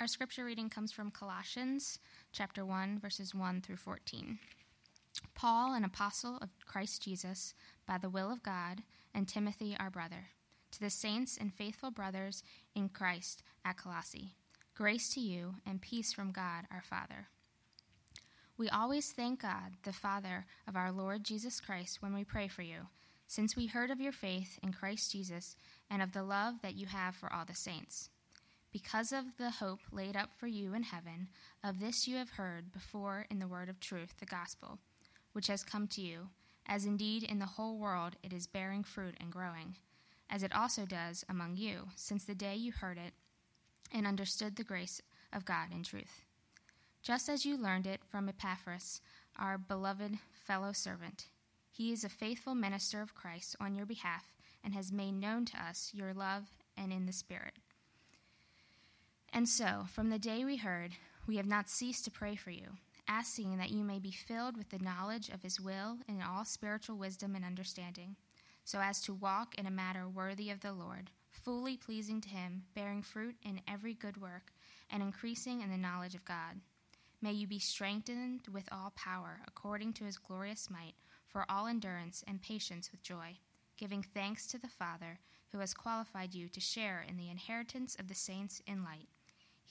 Our scripture reading comes from Colossians chapter 1 verses 1 through 14. Paul, an apostle of Christ Jesus, by the will of God, and Timothy, our brother, to the saints and faithful brothers in Christ at Colossae, grace to you and peace from God our Father. We always thank God, the Father of our Lord Jesus Christ, when we pray for you, since we heard of your faith in Christ Jesus and of the love that you have for all the saints because of the hope laid up for you in heaven, of this you have heard before in the word of truth, the gospel, which has come to you, as indeed in the whole world it is bearing fruit and growing, as it also does among you, since the day you heard it and understood the grace of God in truth. Just as you learned it from Epaphras, our beloved fellow servant. He is a faithful minister of Christ on your behalf and has made known to us your love and in the Spirit. And so, from the day we heard, we have not ceased to pray for you, asking that you may be filled with the knowledge of his will in all spiritual wisdom and understanding, so as to walk in a manner worthy of the Lord, fully pleasing to him, bearing fruit in every good work, and increasing in the knowledge of God. May you be strengthened with all power, according to his glorious might, for all endurance and patience with joy, giving thanks to the Father, who has qualified you to share in the inheritance of the saints in light.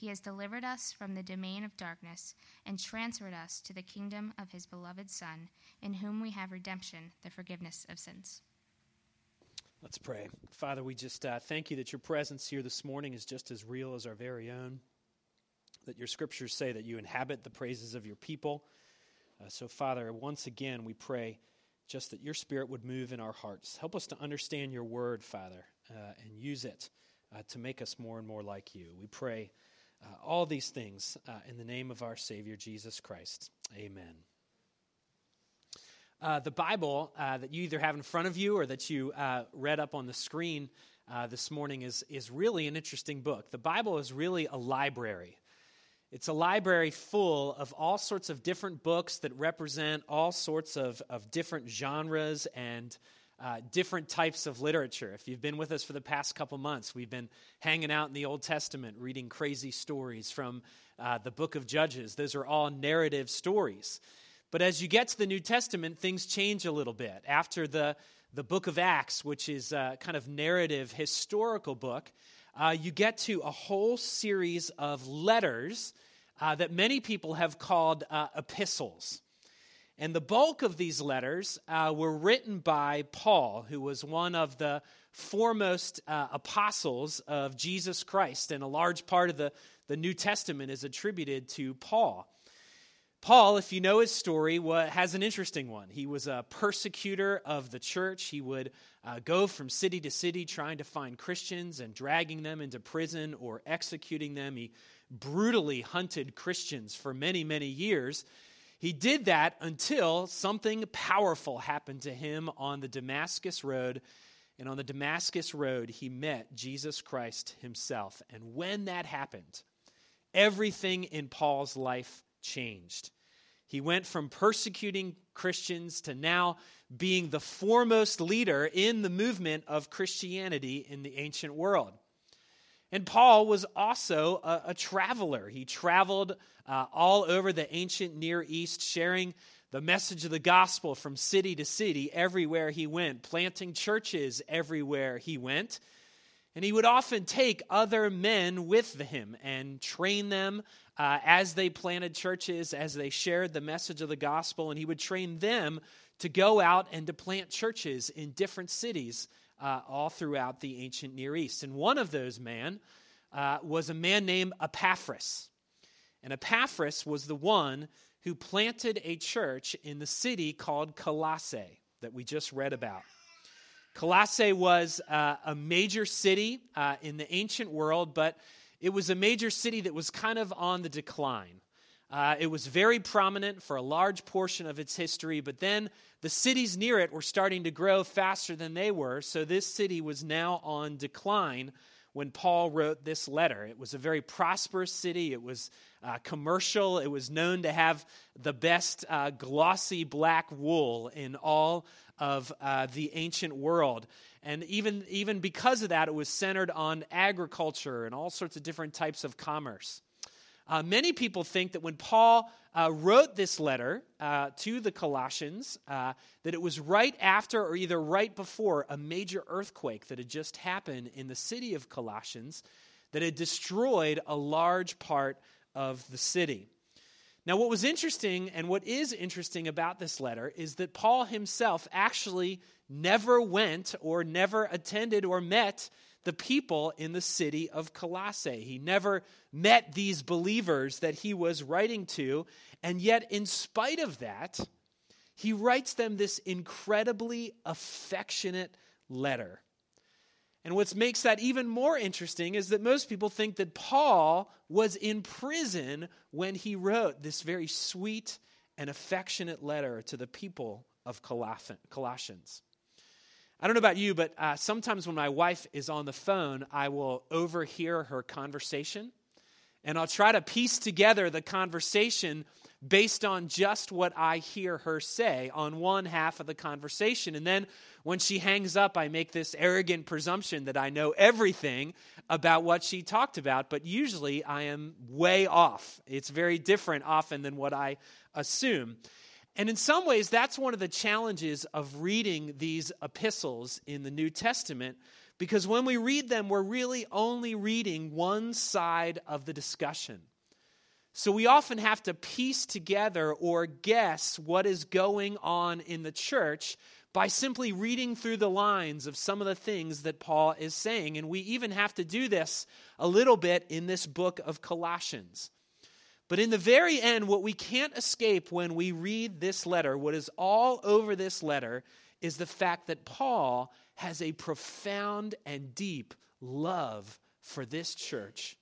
He has delivered us from the domain of darkness and transferred us to the kingdom of his beloved Son, in whom we have redemption, the forgiveness of sins. Let's pray. Father, we just uh, thank you that your presence here this morning is just as real as our very own, that your scriptures say that you inhabit the praises of your people. Uh, so, Father, once again, we pray just that your spirit would move in our hearts. Help us to understand your word, Father, uh, and use it uh, to make us more and more like you. We pray uh, all these things uh, in the name of our Savior, Jesus Christ. Amen. Uh, the Bible uh, that you either have in front of you or that you uh, read up on the screen uh, this morning is, is really an interesting book. The Bible is really a library. It's a library full of all sorts of different books that represent all sorts of, of different genres and uh, different types of literature. If you've been with us for the past couple months, we've been hanging out in the Old Testament, reading crazy stories from uh, the book of Judges. Those are all narrative stories. But as you get to the New Testament, things change a little bit. After the, the book of Acts, which is a kind of narrative, historical book, uh, you get to a whole series of letters uh, that many people have called uh, epistles. And the bulk of these letters uh, were written by Paul, who was one of the foremost uh, apostles of Jesus Christ. And a large part of the, the New Testament is attributed to Paul. Paul, if you know his story, has an interesting one. He was a persecutor of the church. He would uh, go from city to city trying to find Christians and dragging them into prison or executing them. He brutally hunted Christians for many, many years. He did that until something powerful happened to him on the Damascus Road. And on the Damascus Road, he met Jesus Christ himself. And when that happened, everything in Paul's life changed. He went from persecuting Christians to now being the foremost leader in the movement of Christianity in the ancient world. And Paul was also a, a traveler. He traveled uh, all over the ancient Near East, sharing the message of the gospel from city to city everywhere he went, planting churches everywhere he went. And he would often take other men with him and train them uh, as they planted churches, as they shared the message of the gospel. And he would train them to go out and to plant churches in different cities uh, all throughout the ancient Near East. And one of those men uh, was a man named Epaphras. And Epaphras was the one who planted a church in the city called Colossae that we just read about. Colossae was uh, a major city uh, in the ancient world, but it was a major city that was kind of on the decline. Uh, it was very prominent for a large portion of its history, but then the cities near it were starting to grow faster than they were, so this city was now on decline when Paul wrote this letter. It was a very prosperous city, it was uh, commercial, it was known to have the best uh, glossy black wool in all of uh, the ancient world. And even, even because of that, it was centered on agriculture and all sorts of different types of commerce. Uh, many people think that when Paul uh, wrote this letter uh, to the Colossians, uh, that it was right after or either right before a major earthquake that had just happened in the city of Colossians that had destroyed a large part of the city. Now, what was interesting and what is interesting about this letter is that Paul himself actually never went or never attended or met the people in the city of Colossae. He never met these believers that he was writing to, and yet, in spite of that, he writes them this incredibly affectionate letter. And what makes that even more interesting is that most people think that Paul was in prison when he wrote this very sweet and affectionate letter to the people of Colossians. I don't know about you, but uh, sometimes when my wife is on the phone, I will overhear her conversation and I'll try to piece together the conversation based on just what I hear her say on one half of the conversation. And then when she hangs up, I make this arrogant presumption that I know everything about what she talked about, but usually I am way off. It's very different often than what I assume. And in some ways, that's one of the challenges of reading these epistles in the New Testament, because when we read them, we're really only reading one side of the discussion. So we often have to piece together or guess what is going on in the church by simply reading through the lines of some of the things that Paul is saying. And we even have to do this a little bit in this book of Colossians. But in the very end, what we can't escape when we read this letter, what is all over this letter, is the fact that Paul has a profound and deep love for this church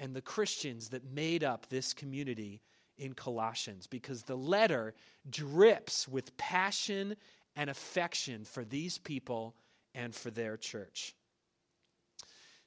and the Christians that made up this community in Colossians because the letter drips with passion and affection for these people and for their church.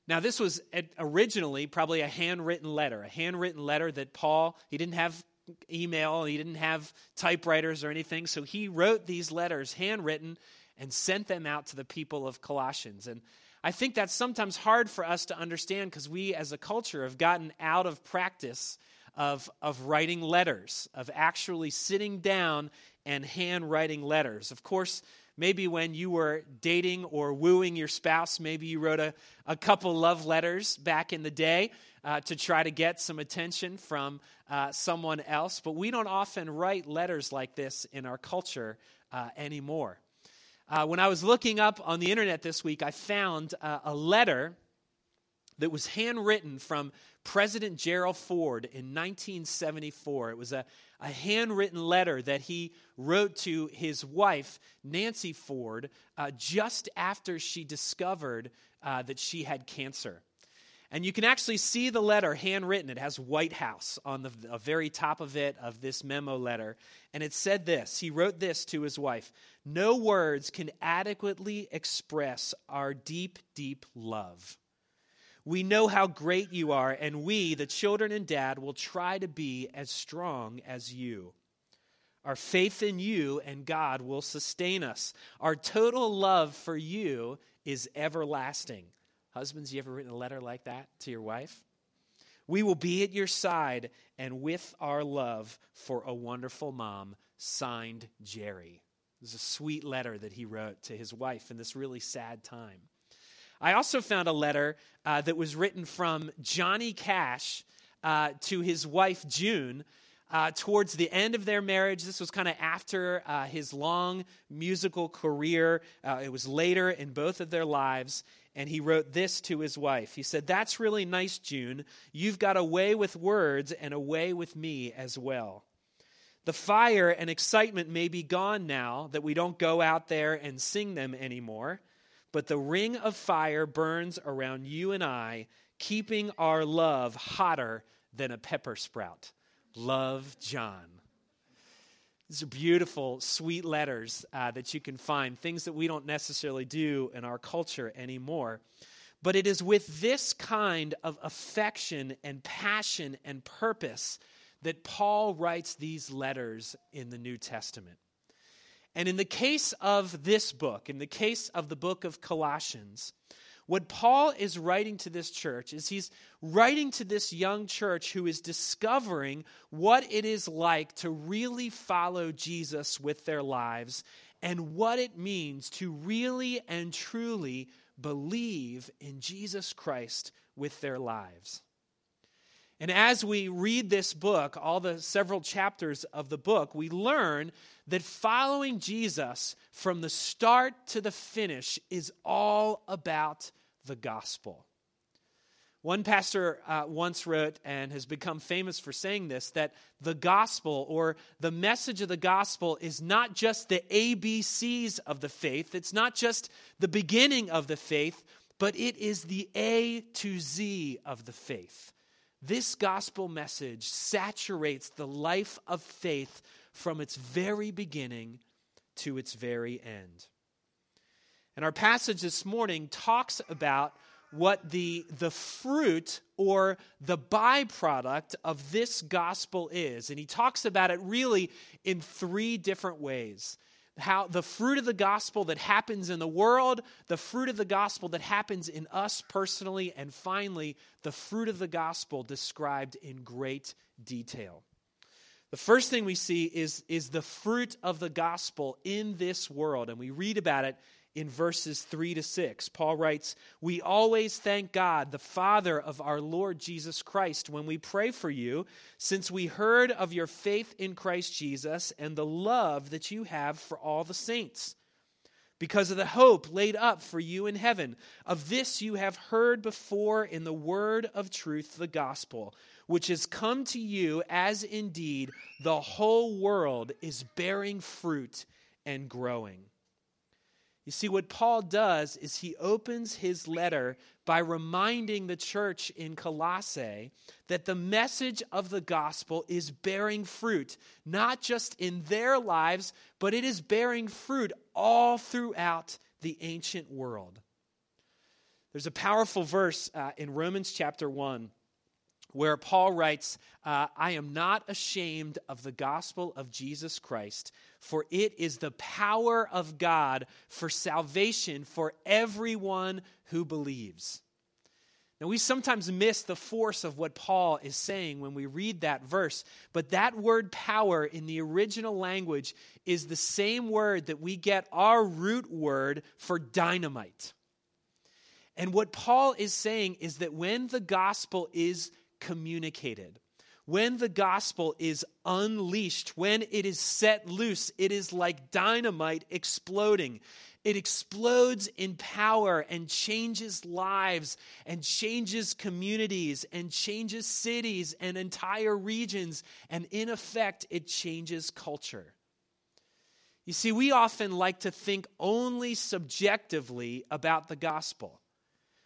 Now, this was originally probably a handwritten letter, a handwritten letter that Paul, he didn't have email, he didn't have typewriters or anything, so he wrote these letters handwritten and sent them out to the people of Colossians. And I think that's sometimes hard for us to understand because we as a culture have gotten out of practice of, of writing letters, of actually sitting down and handwriting letters. Of course, maybe when you were dating or wooing your spouse, maybe you wrote a, a couple love letters back in the day uh, to try to get some attention from uh, someone else. But we don't often write letters like this in our culture uh, anymore. Uh, when I was looking up on the internet this week, I found uh, a letter that was handwritten from President Gerald Ford in 1974. It was a, a handwritten letter that he wrote to his wife, Nancy Ford, uh, just after she discovered uh, that she had cancer. And you can actually see the letter handwritten. It has White House on the, the very top of it, of this memo letter. And it said this He wrote this to his wife No words can adequately express our deep, deep love. We know how great you are, and we, the children and dad, will try to be as strong as you. Our faith in you and God will sustain us. Our total love for you is everlasting. Husbands, you ever written a letter like that to your wife? We will be at your side and with our love for a wonderful mom, signed Jerry. It was a sweet letter that he wrote to his wife in this really sad time. I also found a letter uh, that was written from Johnny Cash uh, to his wife, June, uh, towards the end of their marriage. This was kind of after uh, his long musical career. Uh, it was later in both of their lives and he wrote this to his wife. He said, That's really nice, June. You've got a way with words and a way with me as well. The fire and excitement may be gone now that we don't go out there and sing them anymore, but the ring of fire burns around you and I, keeping our love hotter than a pepper sprout. Love, John. These are beautiful, sweet letters uh, that you can find, things that we don't necessarily do in our culture anymore. But it is with this kind of affection and passion and purpose that Paul writes these letters in the New Testament. And in the case of this book, in the case of the book of Colossians, What Paul is writing to this church is he's writing to this young church who is discovering what it is like to really follow Jesus with their lives and what it means to really and truly believe in Jesus Christ with their lives. And as we read this book, all the several chapters of the book, we learn that following Jesus from the start to the finish is all about the gospel. One pastor uh, once wrote and has become famous for saying this that the gospel or the message of the gospel is not just the ABCs of the faith, it's not just the beginning of the faith, but it is the A to Z of the faith. This gospel message saturates the life of faith from its very beginning to its very end. And our passage this morning talks about what the, the fruit or the byproduct of this gospel is. And he talks about it really in three different ways how the fruit of the gospel that happens in the world, the fruit of the gospel that happens in us personally, and finally, the fruit of the gospel described in great detail. The first thing we see is, is the fruit of the gospel in this world, and we read about it in verses 3 to 6. Paul writes, We always thank God, the Father of our Lord Jesus Christ, when we pray for you, since we heard of your faith in Christ Jesus and the love that you have for all the saints. Because of the hope laid up for you in heaven. Of this you have heard before in the word of truth, the gospel, which has come to you as indeed the whole world is bearing fruit and growing. You see, what Paul does is he opens his letter by reminding the church in Colossae that the message of the gospel is bearing fruit, not just in their lives, but it is bearing fruit all throughout the ancient world. There's a powerful verse uh, in Romans chapter 1 where Paul writes, uh, I am not ashamed of the gospel of Jesus Christ, for it is the power of God for salvation for everyone who believes. Now, we sometimes miss the force of what Paul is saying when we read that verse, but that word power in the original language is the same word that we get our root word for dynamite. And what Paul is saying is that when the gospel is communicated. When the gospel is unleashed, when it is set loose, it is like dynamite exploding. It explodes in power and changes lives and changes communities and changes cities and entire regions. And in effect, it changes culture. You see, we often like to think only subjectively about the gospel.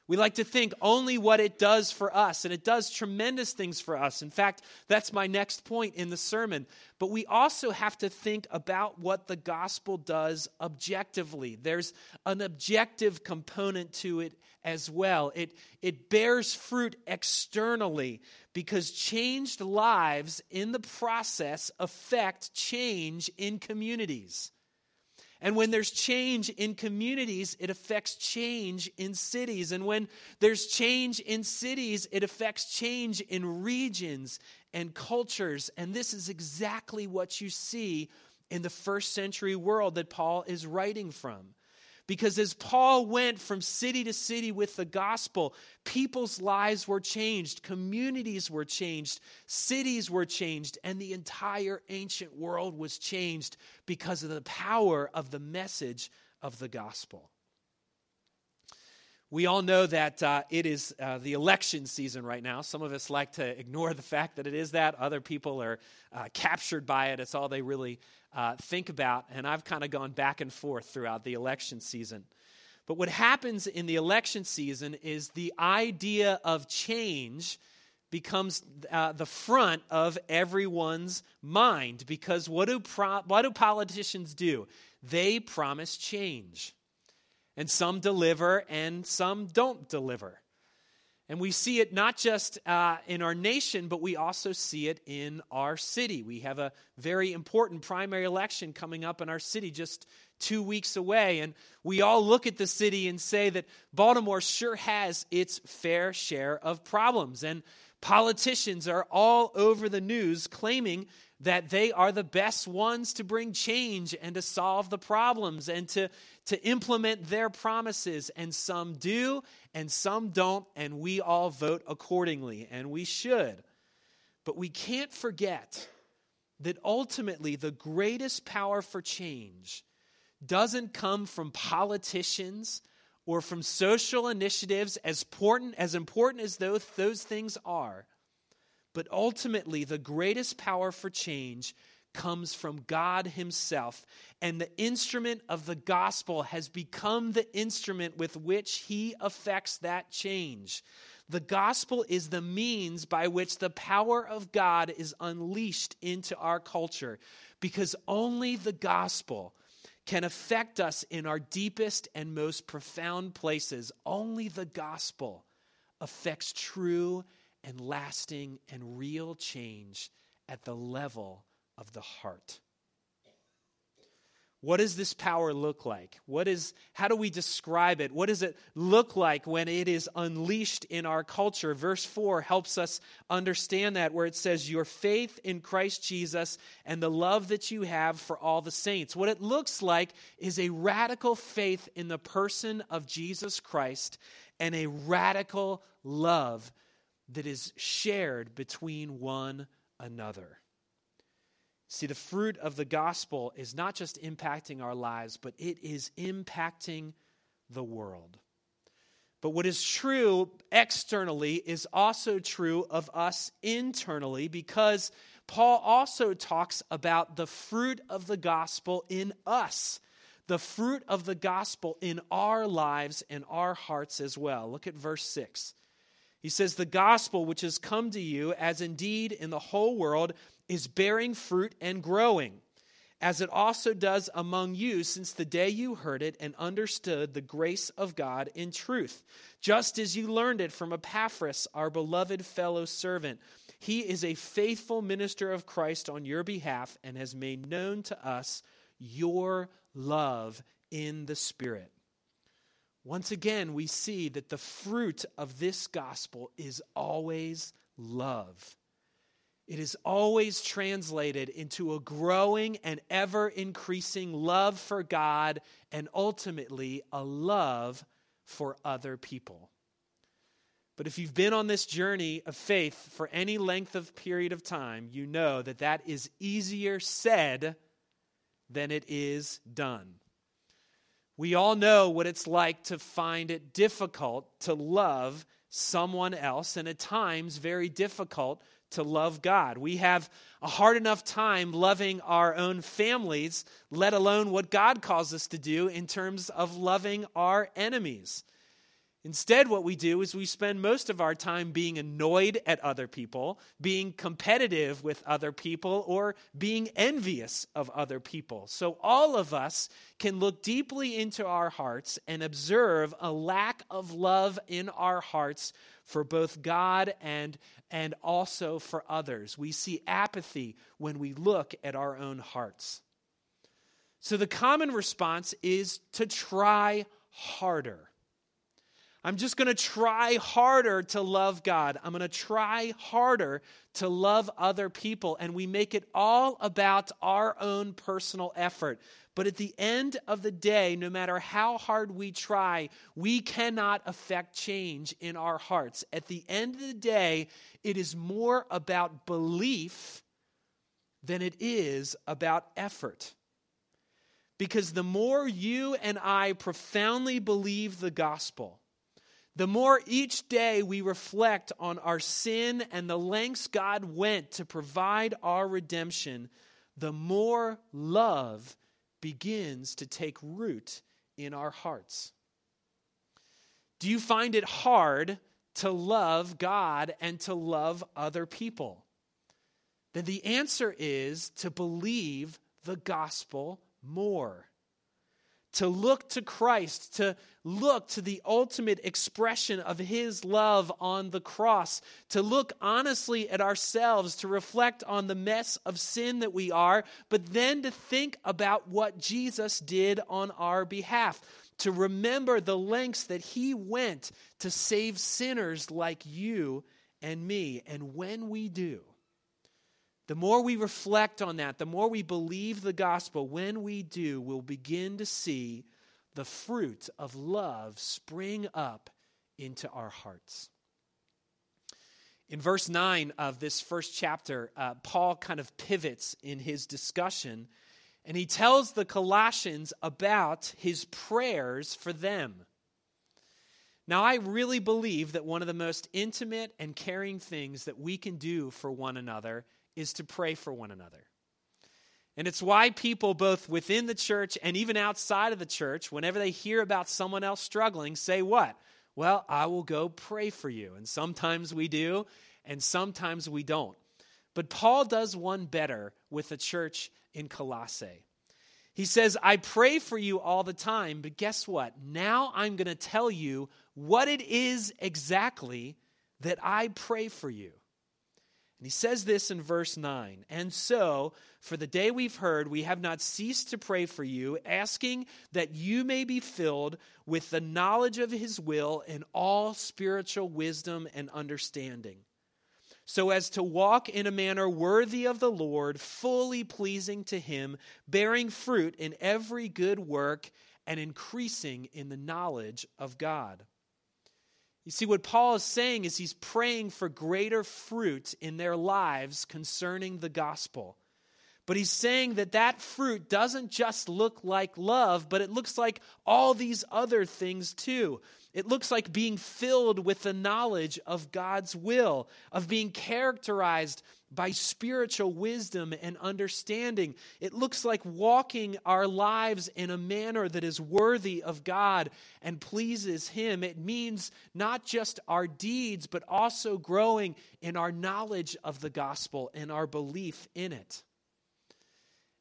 We like to think only what it does for us, and it does tremendous things for us. In fact, that's my next point in the sermon. But we also have to think about what the gospel does objectively. There's an objective component to it as well. It, it bears fruit externally because changed lives in the process affect change in communities. And when there's change in communities, it affects change in cities. And when there's change in cities, it affects change in regions and cultures. And this is exactly what you see in the first century world that Paul is writing from. Because as Paul went from city to city with the gospel, people's lives were changed, communities were changed, cities were changed, and the entire ancient world was changed because of the power of the message of the gospel. We all know that uh, it is uh, the election season right now. Some of us like to ignore the fact that it is that. Other people are uh, captured by it. It's all they really uh, think about. And I've kind of gone back and forth throughout the election season. But what happens in the election season is the idea of change becomes uh, the front of everyone's mind because what do, pro- what do politicians do? They promise change. And some deliver and some don't deliver. And we see it not just uh, in our nation, but we also see it in our city. We have a very important primary election coming up in our city just two weeks away. And we all look at the city and say that Baltimore sure has its fair share of problems. And politicians are all over the news claiming that they are the best ones to bring change and to solve the problems and to, to implement their promises. And some do, and some don't, and we all vote accordingly, and we should. But we can't forget that ultimately the greatest power for change doesn't come from politicians or from social initiatives as important as important as those, those things are but ultimately, the greatest power for change comes from God Himself. And the instrument of the gospel has become the instrument with which He affects that change. The gospel is the means by which the power of God is unleashed into our culture because only the gospel can affect us in our deepest and most profound places. Only the gospel affects true and lasting and real change at the level of the heart. What does this power look like? What is how do we describe it? What does it look like when it is unleashed in our culture? Verse 4 helps us understand that where it says your faith in Christ Jesus and the love that you have for all the saints. What it looks like is a radical faith in the person of Jesus Christ and a radical love that is shared between one another. See, the fruit of the gospel is not just impacting our lives, but it is impacting the world. But what is true externally is also true of us internally because Paul also talks about the fruit of the gospel in us, the fruit of the gospel in our lives and our hearts as well. Look at verse 6. He says, The gospel which has come to you, as indeed in the whole world, is bearing fruit and growing, as it also does among you since the day you heard it and understood the grace of God in truth, just as you learned it from Epaphras, our beloved fellow servant. He is a faithful minister of Christ on your behalf and has made known to us your love in the Spirit. Once again, we see that the fruit of this gospel is always love. It is always translated into a growing and ever increasing love for God and ultimately a love for other people. But if you've been on this journey of faith for any length of period of time, you know that that is easier said than it is done. We all know what it's like to find it difficult to love someone else, and at times very difficult to love God. We have a hard enough time loving our own families, let alone what God calls us to do in terms of loving our enemies. Instead, what we do is we spend most of our time being annoyed at other people, being competitive with other people, or being envious of other people. So, all of us can look deeply into our hearts and observe a lack of love in our hearts for both God and, and also for others. We see apathy when we look at our own hearts. So, the common response is to try harder. I'm just going to try harder to love God. I'm going to try harder to love other people. And we make it all about our own personal effort. But at the end of the day, no matter how hard we try, we cannot affect change in our hearts. At the end of the day, it is more about belief than it is about effort. Because the more you and I profoundly believe the gospel, the more each day we reflect on our sin and the lengths God went to provide our redemption, the more love begins to take root in our hearts. Do you find it hard to love God and to love other people? Then the answer is to believe the gospel more to look to Christ, to look to the ultimate expression of his love on the cross, to look honestly at ourselves, to reflect on the mess of sin that we are, but then to think about what Jesus did on our behalf, to remember the lengths that he went to save sinners like you and me. And when we do, the more we reflect on that, the more we believe the gospel, when we do, we'll begin to see the fruit of love spring up into our hearts. In verse 9 of this first chapter, uh, Paul kind of pivots in his discussion and he tells the Colossians about his prayers for them. Now, I really believe that one of the most intimate and caring things that we can do for one another is to pray for one another. And it's why people, both within the church and even outside of the church, whenever they hear about someone else struggling, say, What? Well, I will go pray for you. And sometimes we do, and sometimes we don't. But Paul does one better with the church in Colossae. He says, I pray for you all the time, but guess what? Now I'm going to tell you what it is exactly that I pray for you. And he says this in verse 9 And so, for the day we've heard, we have not ceased to pray for you, asking that you may be filled with the knowledge of his will and all spiritual wisdom and understanding, so as to walk in a manner worthy of the Lord, fully pleasing to him, bearing fruit in every good work and increasing in the knowledge of God. You see, what Paul is saying is he's praying for greater fruit in their lives concerning the gospel. But he's saying that that fruit doesn't just look like love, but it looks like all these other things too. It looks like being filled with the knowledge of God's will, of being characterized by spiritual wisdom and understanding. It looks like walking our lives in a manner that is worthy of God and pleases Him. It means not just our deeds, but also growing in our knowledge of the gospel and our belief in it.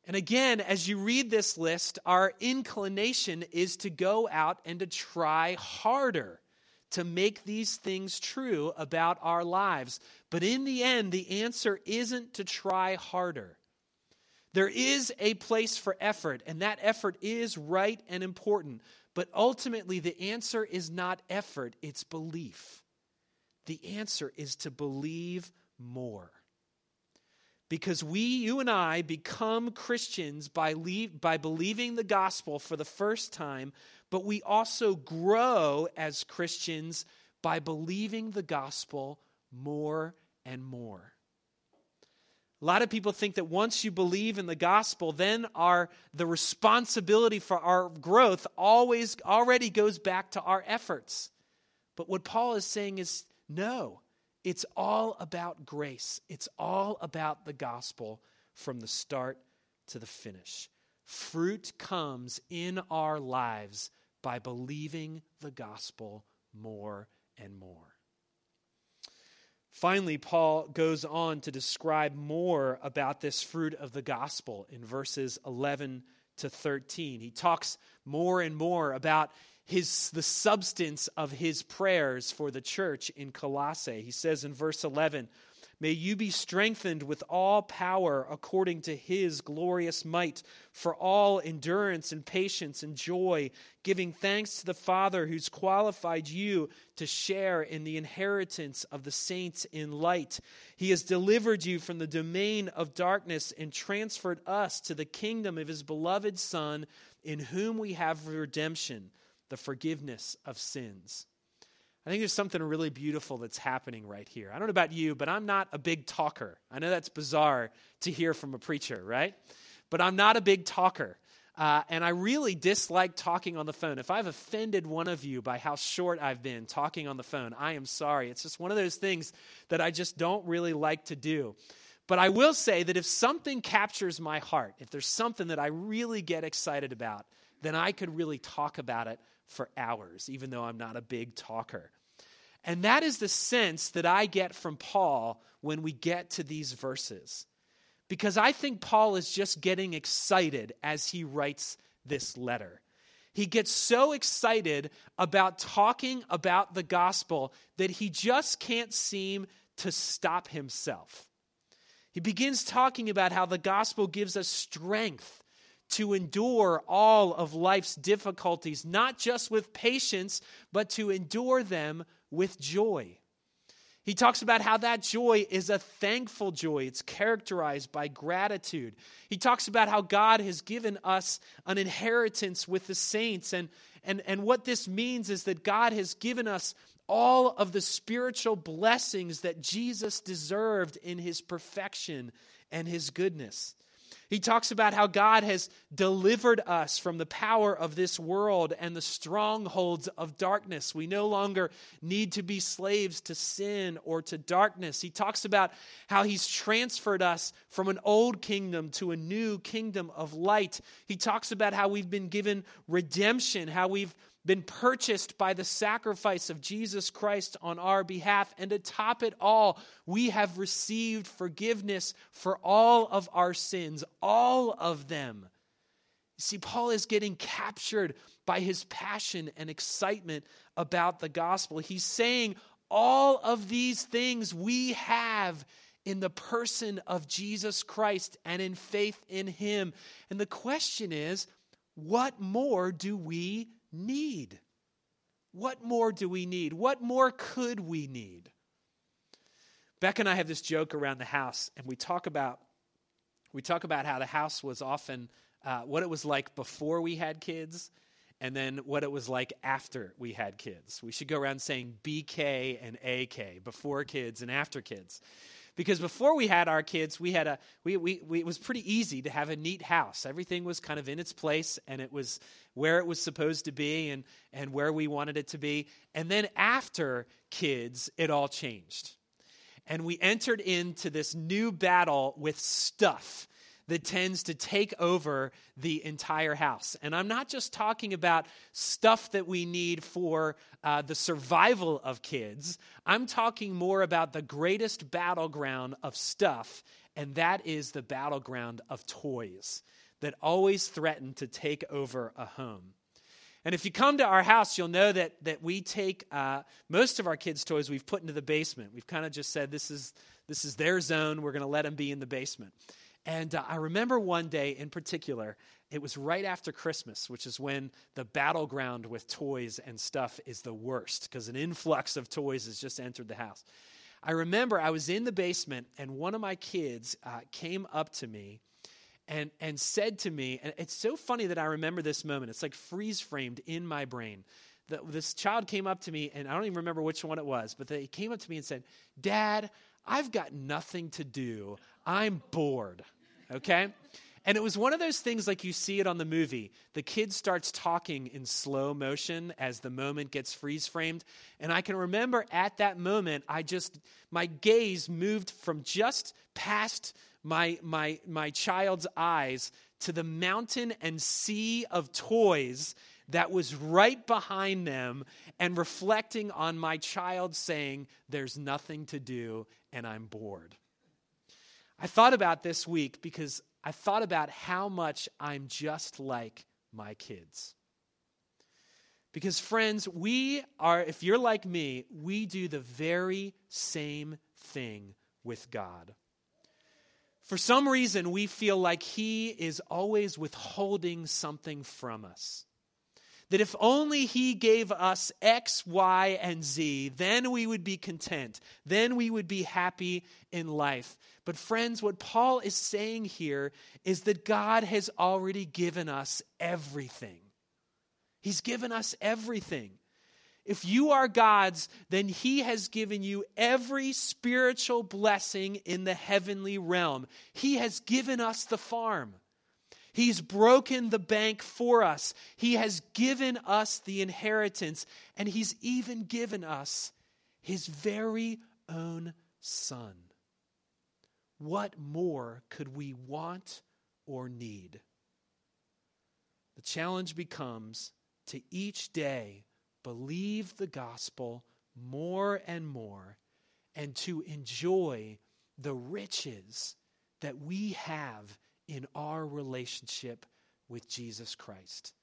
And again, as you read this list, our inclination is to go out and to try harder to make these things true about our lives. But in the end, the answer isn't to try harder. There is a place for effort, and that effort is right and important. But ultimately, the answer is not effort, it's belief. The answer is to believe more. Because we, you and I, become Christians by, leave, by believing the gospel for the first time, but we also grow as Christians by believing the gospel more and more. A lot of people think that once you believe in the gospel, then our the responsibility for our growth always already goes back to our efforts. But what Paul is saying is no. It's all about grace, it's all about the gospel from the start to the finish. Fruit comes in our lives by believing the gospel more and more. Finally, Paul goes on to describe more about this fruit of the gospel in verses 11 to 13. He talks more and more about his, the substance of his prayers for the church in Colossae. He says in verse 11, May you be strengthened with all power according to his glorious might, for all endurance and patience and joy, giving thanks to the Father who's qualified you to share in the inheritance of the saints in light. He has delivered you from the domain of darkness and transferred us to the kingdom of his beloved Son, in whom we have redemption the forgiveness of sins. I think there's something really beautiful that's happening right here. I don't know about you, but I'm not a big talker. I know that's bizarre to hear from a preacher, right? But I'm not a big talker. Uh, and I really dislike talking on the phone. If I've offended one of you by how short I've been talking on the phone, I am sorry. It's just one of those things that I just don't really like to do. But I will say that if something captures my heart, if there's something that I really get excited about, then I could really talk about it for hours, even though I'm not a big talker. And that is the sense that I get from Paul when we get to these verses. Because I think Paul is just getting excited as he writes this letter. he gets so excited about talking about the gospel that he just can't seem to stop himself. He begins talking about how the gospel gives us strength to endure all of life's difficulties, not just with patience, but to endure them with joy. He talks about how that joy is a thankful joy. It's characterized by gratitude. He talks about how God has given us an inheritance with the saints. And, and, and what this means is that God has given us all of the spiritual blessings that Jesus deserved in his perfection and his goodness. He talks about how God has delivered us from the power of this world and the strongholds of darkness. We no longer need to be slaves to sin or to darkness. He talks about how He's transferred us from an old kingdom to a new kingdom of light. He talks about how we've been given redemption, how we've been purchased by the sacrifice of Jesus Christ on our behalf. And to top it all, we have received forgiveness for all of our sins, all of them. See, Paul is getting captured by his passion and excitement about the gospel. He's saying all of these things we have in the person of Jesus Christ and in faith in him. And the question is, what more do we need? What more do we need? What more could we need? Beck and I have this joke around the house, and we talk about we talk about how the house was often uh, what it was like before we had kids, and then what it was like after we had kids. We should go around saying BK and AK, before kids and after kids because before we had our kids we had a we, we, we, it was pretty easy to have a neat house. Everything was kind of in its place and it was where it was supposed to be and and where we wanted it to be. And then after kids it all changed. And we entered into this new battle with stuff that tends to take over the entire house. And I'm not just talking about stuff that we need for uh, the survival of kids, I'm talking more about the greatest battleground of stuff, and that is the battleground of toys that always threaten to take over a home. And if you come to our house, you'll know that, that we take uh, most of our kids' toys we've put into the basement. We've kind of just said this is, this is their zone. We're going to let them be in the basement. And uh, I remember one day in particular, it was right after Christmas, which is when the battleground with toys and stuff is the worst because an influx of toys has just entered the house. I remember I was in the basement and one of my kids uh, came up to me and, and said to me, and it's so funny that I remember this moment. It's like freeze framed in my brain. The, this child came up to me, and I don't even remember which one it was, but they came up to me and said, Dad, I've got nothing to do. I'm bored okay? And it was one of those things like you see it on the movie. The kid starts talking in slow motion as the moment gets freeze framed. And I can remember at that moment, I just, my gaze moved from just past my, my, my child's eyes to the mountain and sea of toys that was right behind them and reflecting on my child saying, There's nothing to do and I'm bored. I thought about this week because I thought about how much I'm just like my kids. Because, friends, we are, if you're like me, we do the very same thing with God. For some reason, we feel like He is always withholding something from us. That if only He gave us X, Y, and Z, then we would be content. Then we would be happy in life. But, friends, what Paul is saying here is that God has already given us everything. He's given us everything. If you are God's, then He has given you every spiritual blessing in the heavenly realm. He has given us the farm. He's broken the bank for us. He has given us the inheritance, and He's even given us His very own Son. What more could we want or need? The challenge becomes to each day believe the gospel more and more and to enjoy the riches that we have in our relationship with Jesus Christ.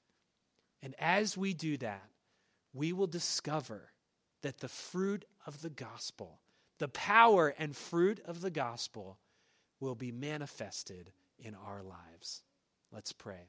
And as we do that, we will discover that the fruit of the gospel, the power and fruit of the gospel, will be manifested in our lives. Let's pray.